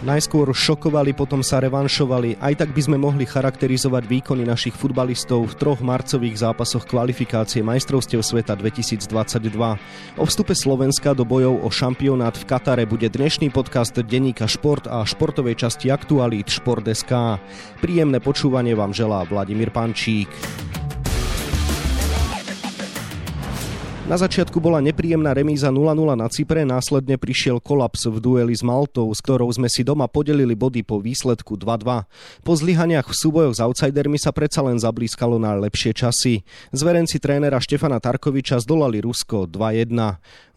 Najskôr šokovali, potom sa revanšovali. Aj tak by sme mohli charakterizovať výkony našich futbalistov v troch marcových zápasoch kvalifikácie majstrovstiev sveta 2022. O vstupe Slovenska do bojov o šampionát v Katare bude dnešný podcast denníka Šport a športovej časti aktualít Šport.sk. Príjemné počúvanie vám želá Vladimír Pančík. Na začiatku bola nepríjemná remíza 0-0 na Cypre, následne prišiel kolaps v dueli s Maltou, s ktorou sme si doma podelili body po výsledku 2-2. Po zlyhaniach v súbojoch s outsidermi sa predsa len zablískalo na lepšie časy. Zverenci trénera Štefana Tarkoviča zdolali Rusko 2-1.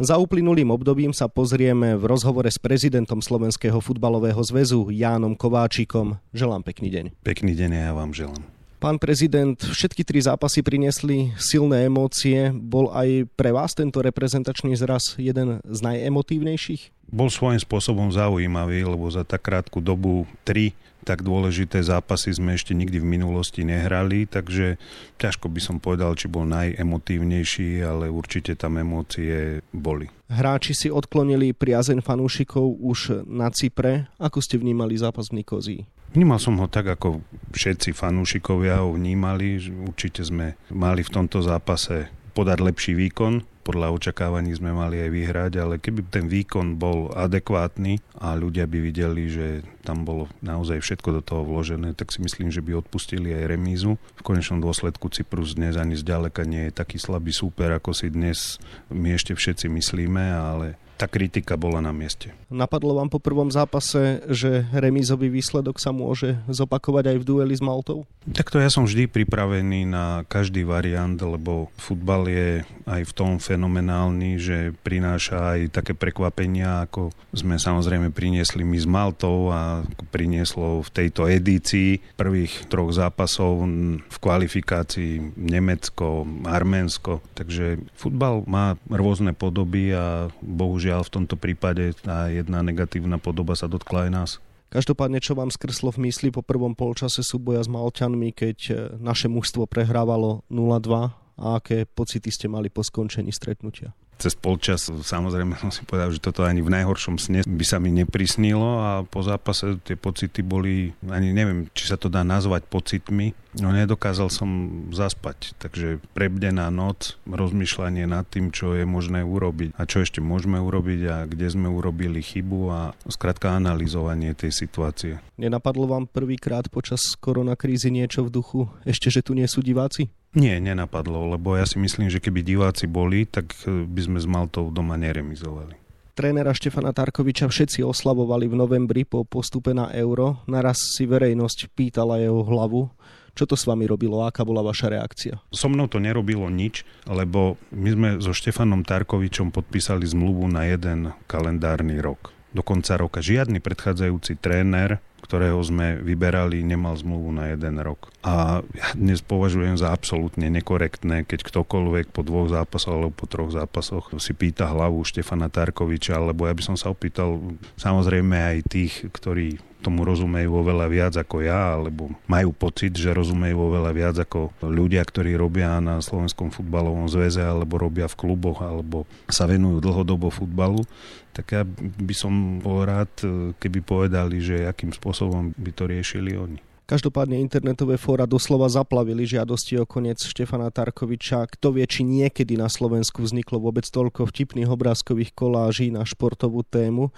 Za uplynulým obdobím sa pozrieme v rozhovore s prezidentom Slovenského futbalového zväzu Jánom Kováčikom. Želám pekný deň. Pekný deň ja vám želám. Pán prezident, všetky tri zápasy priniesli silné emócie. Bol aj pre vás tento reprezentačný zraz jeden z najemotívnejších? Bol svojím spôsobom zaujímavý, lebo za tak krátku dobu tri tak dôležité zápasy sme ešte nikdy v minulosti nehrali, takže ťažko by som povedal, či bol najemotívnejší, ale určite tam emócie boli. Hráči si odklonili priazeň fanúšikov už na Cypre. Ako ste vnímali zápas v Nikozii? Vnímal som ho tak, ako všetci fanúšikovia ho vnímali. Určite sme mali v tomto zápase podať lepší výkon. Podľa očakávaní sme mali aj vyhrať, ale keby ten výkon bol adekvátny a ľudia by videli, že tam bolo naozaj všetko do toho vložené, tak si myslím, že by odpustili aj remízu. V konečnom dôsledku Cyprus dnes ani zďaleka nie je taký slabý súper, ako si dnes my ešte všetci myslíme, ale tá kritika bola na mieste. Napadlo vám po prvom zápase, že remízový výsledok sa môže zopakovať aj v dueli s Maltou? Takto ja som vždy pripravený na každý variant, lebo futbal je aj v tom fenomenálny, že prináša aj také prekvapenia, ako sme samozrejme priniesli my s Maltou a prinieslo v tejto edícii prvých troch zápasov v kvalifikácii Nemecko, Arménsko. Takže futbal má rôzne podoby a bohužiaľ bohužiaľ v tomto prípade tá jedna negatívna podoba sa dotkla aj nás. Každopádne, čo vám skrslo v mysli po prvom polčase súboja s Malťanmi, keď e, naše mužstvo prehrávalo 0-2 a aké pocity ste mali po skončení stretnutia? Cez polčas samozrejme som si povedal, že toto ani v najhoršom sne by sa mi neprisnilo a po zápase tie pocity boli, ani neviem, či sa to dá nazvať pocitmi, no nedokázal som zaspať. Takže prebdená noc, rozmýšľanie nad tým, čo je možné urobiť a čo ešte môžeme urobiť a kde sme urobili chybu a skrátka analyzovanie tej situácie. Nenapadlo vám prvýkrát počas koronakrízy niečo v duchu, ešte že tu nie sú diváci? Nie, nenapadlo, lebo ja si myslím, že keby diváci boli, tak e, by sme s Maltou doma neremizovali. Trénera Štefana Tarkoviča všetci oslavovali v novembri po postupe na euro. Naraz si verejnosť pýtala jeho hlavu. Čo to s vami robilo? Aká bola vaša reakcia? So mnou to nerobilo nič, lebo my sme so Štefanom Tarkovičom podpísali zmluvu na jeden kalendárny rok. Do konca roka žiadny predchádzajúci tréner ktorého sme vyberali, nemal zmluvu na jeden rok. A ja dnes považujem za absolútne nekorektné, keď ktokoľvek po dvoch zápasoch alebo po troch zápasoch si pýta hlavu Štefana Tarkoviča, alebo ja by som sa opýtal samozrejme aj tých, ktorí tomu rozumejú oveľa viac ako ja, alebo majú pocit, že rozumejú oveľa viac ako ľudia, ktorí robia na Slovenskom futbalovom zväze, alebo robia v kluboch, alebo sa venujú dlhodobo futbalu, tak ja by som bol rád, keby povedali, že akým spôsobom by to riešili oni. Každopádne internetové fóra doslova zaplavili žiadosti o koniec Štefana Tarkoviča. Kto vie, či niekedy na Slovensku vzniklo vôbec toľko vtipných obrázkových koláží na športovú tému.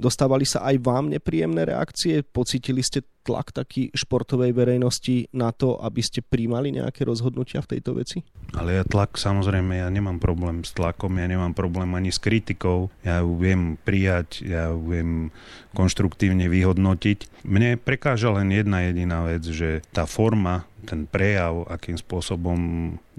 Dostávali sa aj vám nepríjemné reakcie? Pocítili ste tlak taký športovej verejnosti na to, aby ste príjmali nejaké rozhodnutia v tejto veci? Ale ja tlak, samozrejme, ja nemám problém s tlakom, ja nemám problém ani s kritikou, ja ju viem prijať, ja ju viem konštruktívne vyhodnotiť. Mne prekáža len jedna jediná vec, že tá forma, ten prejav, akým spôsobom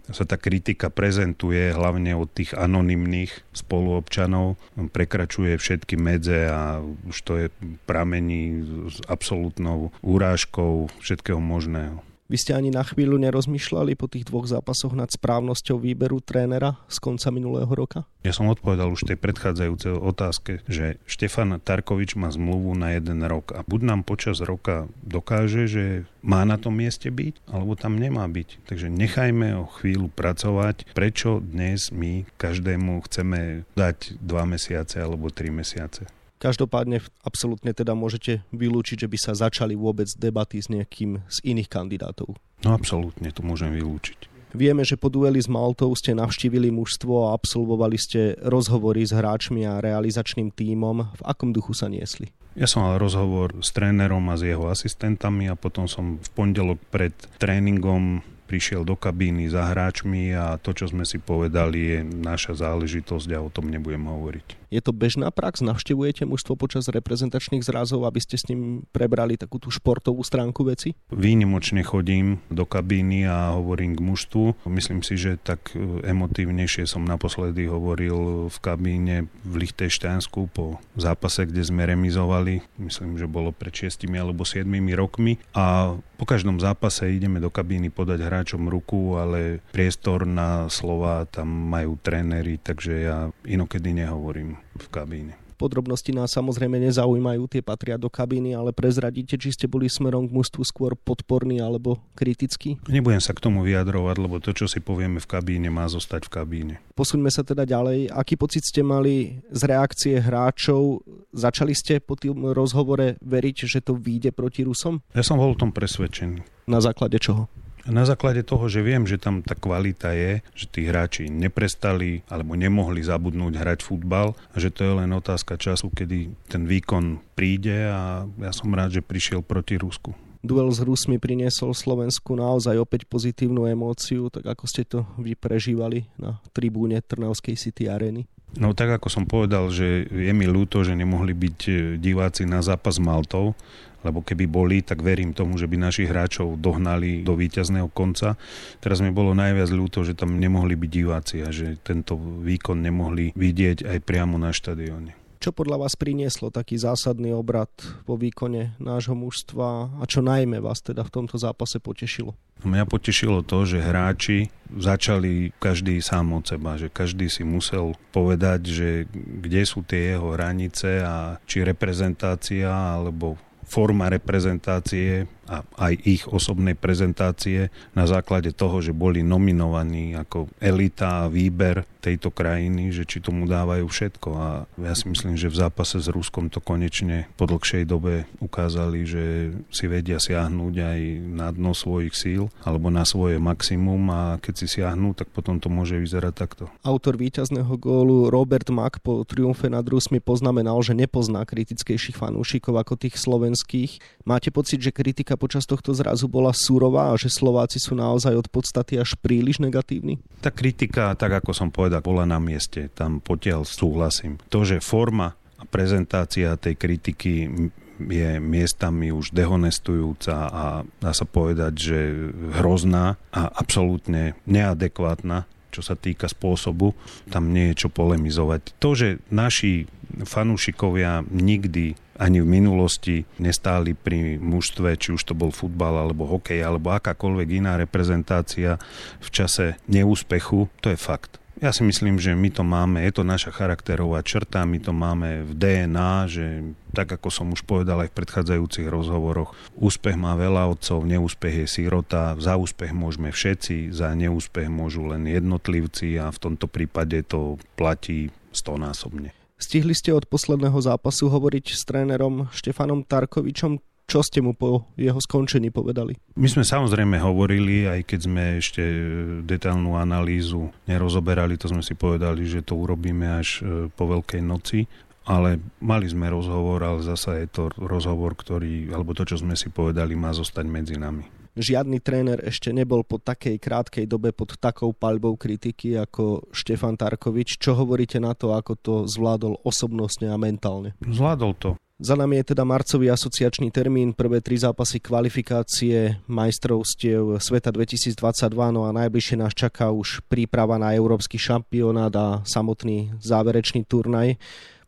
sa tá kritika prezentuje hlavne od tých anonymných spoluobčanov, prekračuje všetky medze a už to je pramení s absolútnou úrážkou všetkého možného. Vy ste ani na chvíľu nerozmýšľali po tých dvoch zápasoch nad správnosťou výberu trénera z konca minulého roka? Ja som odpovedal už tej predchádzajúcej otázke, že Štefan Tarkovič má zmluvu na jeden rok a buď nám počas roka dokáže, že má na tom mieste byť, alebo tam nemá byť. Takže nechajme o chvíľu pracovať. Prečo dnes my každému chceme dať dva mesiace alebo tri mesiace? Každopádne absolútne teda môžete vylúčiť, že by sa začali vôbec debaty s nejakým z iných kandidátov. No absolútne, to môžem vylúčiť. Vieme, že po dueli s Maltou ste navštívili mužstvo a absolvovali ste rozhovory s hráčmi a realizačným tímom. V akom duchu sa niesli? Ja som mal rozhovor s trénerom a s jeho asistentami a potom som v pondelok pred tréningom prišiel do kabíny za hráčmi a to, čo sme si povedali, je naša záležitosť a o tom nebudem hovoriť. Je to bežná prax? Navštevujete mužstvo počas reprezentačných zrazov, aby ste s ním prebrali takú tú športovú stránku veci? Výnimočne chodím do kabíny a hovorím k mužstvu. Myslím si, že tak emotívnejšie som naposledy hovoril v kabíne v Lichtejštánsku po zápase, kde sme remizovali. Myslím, že bolo pred 6 alebo 7 rokmi. A po každom zápase ideme do kabíny podať hráčom ruku, ale priestor na slova tam majú tréneri, takže ja inokedy nehovorím v kabíne. Podrobnosti nás samozrejme nezaujímajú, tie patria do kabíny, ale prezradíte, či ste boli smerom k mústvu skôr podporný alebo kritický? Nebudem sa k tomu vyjadrovať, lebo to, čo si povieme v kabíne, má zostať v kabíne. Posuňme sa teda ďalej. Aký pocit ste mali z reakcie hráčov? Začali ste po tým rozhovore veriť, že to vyjde proti Rusom? Ja som bol o tom presvedčený. Na základe čoho? Na základe toho, že viem, že tam tá kvalita je, že tí hráči neprestali alebo nemohli zabudnúť hrať futbal a že to je len otázka času, kedy ten výkon príde a ja som rád, že prišiel proti Rusku. Duel s Rusmi priniesol Slovensku naozaj opäť pozitívnu emóciu, tak ako ste to vy prežívali na tribúne Trnavskej City Areny? No tak ako som povedal, že je mi ľúto, že nemohli byť diváci na zápas Maltou, lebo keby boli, tak verím tomu, že by našich hráčov dohnali do víťazného konca. Teraz mi bolo najviac ľúto, že tam nemohli byť diváci a že tento výkon nemohli vidieť aj priamo na štadióne. Čo podľa vás prinieslo taký zásadný obrad vo výkone nášho mužstva a čo najmä vás teda v tomto zápase potešilo? Mňa potešilo to, že hráči začali každý sám od seba, že každý si musel povedať, že kde sú tie jeho hranice a či reprezentácia alebo forma reprezentácie a aj ich osobnej prezentácie na základe toho, že boli nominovaní ako elita a výber tejto krajiny, že či tomu dávajú všetko. A ja si myslím, že v zápase s Ruskom to konečne po dlhšej dobe ukázali, že si vedia siahnuť aj na dno svojich síl alebo na svoje maximum a keď si siahnú, tak potom to môže vyzerať takto. Autor víťazného gólu Robert Mack po triumfe nad Rusmi poznamenal, že nepozná kritickejších fanúšikov ako tých slovenských. Máte pocit, že kritika počas tohto zrazu bola súrová a že Slováci sú naozaj od podstaty až príliš negatívni? Tá kritika, tak ako som povedal, bola na mieste. Tam potiaľ súhlasím. To, že forma a prezentácia tej kritiky je miestami už dehonestujúca a dá sa povedať, že hrozná a absolútne neadekvátna čo sa týka spôsobu, tam nie je čo polemizovať. To, že naši fanúšikovia nikdy ani v minulosti nestáli pri mužstve, či už to bol futbal alebo hokej alebo akákoľvek iná reprezentácia v čase neúspechu, to je fakt. Ja si myslím, že my to máme, je to naša charakterová črta, my to máme v DNA, že tak ako som už povedal aj v predchádzajúcich rozhovoroch, úspech má veľa otcov, neúspech je sirota, za úspech môžeme všetci, za neúspech môžu len jednotlivci a v tomto prípade to platí stonásobne. Stihli ste od posledného zápasu hovoriť s trénerom Štefanom Tarkovičom, čo ste mu po jeho skončení povedali? My sme samozrejme hovorili, aj keď sme ešte detailnú analýzu nerozoberali, to sme si povedali, že to urobíme až e, po Veľkej noci. Ale mali sme rozhovor, ale zasa je to rozhovor, ktorý, alebo to, čo sme si povedali, má zostať medzi nami žiadny tréner ešte nebol po takej krátkej dobe pod takou paľbou kritiky ako Štefan Tarkovič. Čo hovoríte na to, ako to zvládol osobnostne a mentálne? Zvládol to. Za nami je teda marcový asociačný termín, prvé tri zápasy kvalifikácie majstrovstiev sveta 2022, no a najbližšie nás čaká už príprava na európsky šampionát a samotný záverečný turnaj.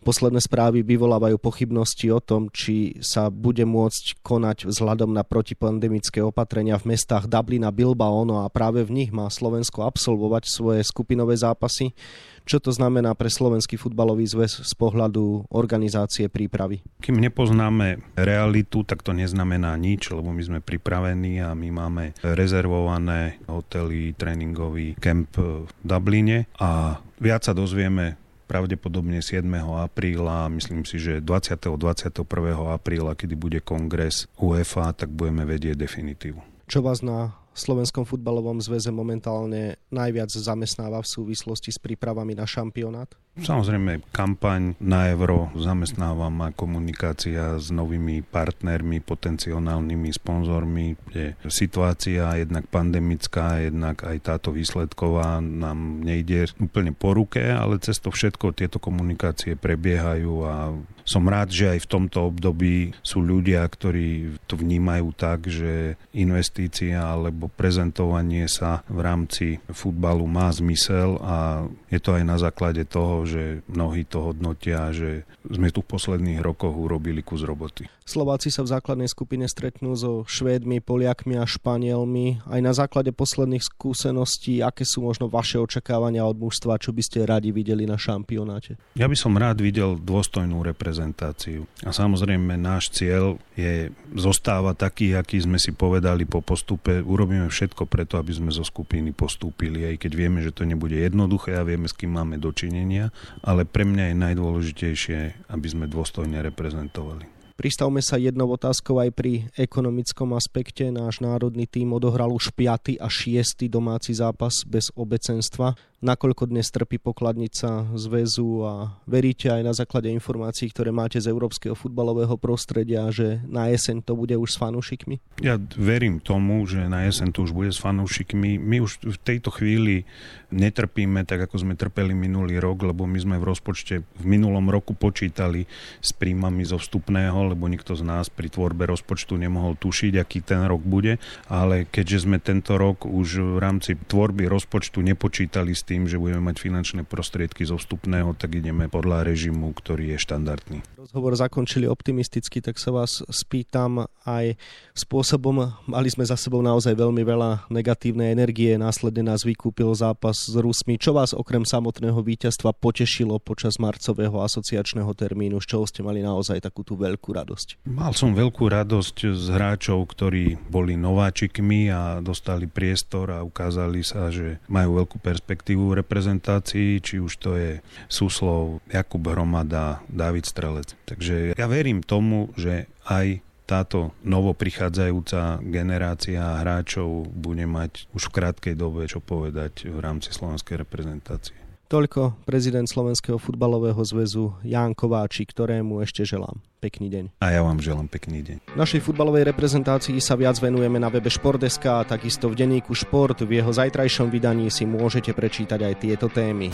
Posledné správy vyvolávajú pochybnosti o tom, či sa bude môcť konať vzhľadom na protipandemické opatrenia v mestách Dublin a Bilbao, no a práve v nich má Slovensko absolvovať svoje skupinové zápasy. Čo to znamená pre Slovenský futbalový zväz z pohľadu organizácie prípravy? Kým nepoznáme realitu, tak to neznamená nič, lebo my sme pripravení a my máme rezervované hotely, tréningový kemp v Dubline. A viac sa dozvieme pravdepodobne 7. apríla, myslím si, že 20. 21. apríla, kedy bude kongres UEFA, tak budeme vedieť definitívu. Čo vás na Slovenskom futbalovom zväze momentálne najviac zamestnáva v súvislosti s prípravami na šampionát? Samozrejme, kampaň na euro zamestnáva ma komunikácia s novými partnermi, potenciálnymi sponzormi, kde situácia jednak pandemická, jednak aj táto výsledková nám nejde úplne po ruke, ale cez to všetko tieto komunikácie prebiehajú a som rád, že aj v tomto období sú ľudia, ktorí to vnímajú tak, že investícia alebo prezentovanie sa v rámci futbalu má zmysel a je to aj na základe toho, že mnohí to hodnotia, že sme tu v posledných rokoch urobili kus roboty. Slováci sa v základnej skupine stretnú so Švédmi, Poliakmi a Španielmi. Aj na základe posledných skúseností, aké sú možno vaše očakávania od mužstva, čo by ste radi videli na šampionáte? Ja by som rád videl dôstojnú reprezentáciu. A samozrejme náš cieľ je zostáva taký, aký sme si povedali po postupe. Urobíme všetko preto, aby sme zo skupiny postúpili, aj keď vieme, že to nebude jednoduché a vieme, s kým máme dočinenia, ale pre mňa je najdôležitejšie, aby sme dôstojne reprezentovali. Pristavme sa jednou otázkou aj pri ekonomickom aspekte. Náš národný tým odohral už 5. a 6. domáci zápas bez obecenstva nakoľko dnes trpí pokladnica zväzu a veríte aj na základe informácií, ktoré máte z európskeho futbalového prostredia, že na jeseň to bude už s fanúšikmi? Ja verím tomu, že na jeseň to už bude s fanúšikmi. My už v tejto chvíli netrpíme tak, ako sme trpeli minulý rok, lebo my sme v rozpočte v minulom roku počítali s príjmami zo vstupného, lebo nikto z nás pri tvorbe rozpočtu nemohol tušiť, aký ten rok bude, ale keďže sme tento rok už v rámci tvorby rozpočtu nepočítali s tým, tým, že budeme mať finančné prostriedky zo vstupného, tak ideme podľa režimu, ktorý je štandardný. Rozhovor zakončili optimisticky, tak sa vás spýtam aj spôsobom, mali sme za sebou naozaj veľmi veľa negatívnej energie, následne nás vykúpil zápas s Rusmi. Čo vás okrem samotného víťazstva potešilo počas marcového asociačného termínu, z čoho ste mali naozaj takú tú veľkú radosť? Mal som veľkú radosť z hráčov, ktorí boli nováčikmi a dostali priestor a ukázali sa, že majú veľkú perspektívu reprezentácii, či už to je Suslov, Jakub Hromada, David Strelec. Takže ja verím tomu, že aj táto novo prichádzajúca generácia hráčov bude mať už v krátkej dobe čo povedať v rámci slovenskej reprezentácie. Toľko prezident Slovenského futbalového zväzu Ján Kováči, ktorému ešte želám. Pekný deň. A ja vám želám pekný deň. Našej futbalovej reprezentácii sa viac venujeme na webe Športeska a takisto v denníku Šport. V jeho zajtrajšom vydaní si môžete prečítať aj tieto témy.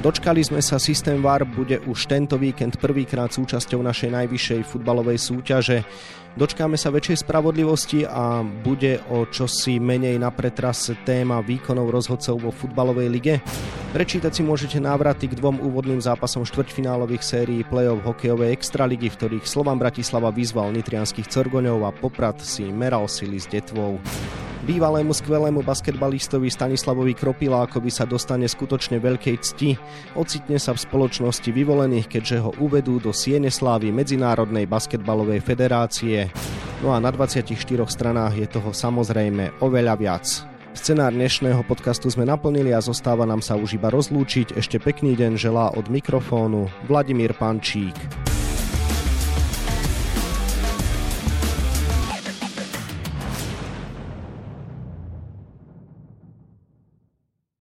Dočkali sme sa, systém VAR bude už tento víkend prvýkrát súčasťou našej najvyššej futbalovej súťaže. Dočkáme sa väčšej spravodlivosti a bude o čosi menej na pretras téma výkonov rozhodcov vo futbalovej lige. Prečítať si môžete návraty k dvom úvodným zápasom štvrťfinálových sérií play-off hokejovej extraligy, v ktorých Slovan Bratislava vyzval nitrianských Corgoňov a Poprad si meral sily s detvou. Bývalému skvelému basketbalistovi Stanislavovi Kropilákovi sa dostane skutočne veľkej cti. Ocitne sa v spoločnosti vyvolených, keďže ho uvedú do Siene Slávy Medzinárodnej basketbalovej federácie. No a na 24 stranách je toho samozrejme oveľa viac. Scenár dnešného podcastu sme naplnili a zostáva nám sa už iba rozlúčiť. Ešte pekný deň želá od mikrofónu Vladimír Pančík.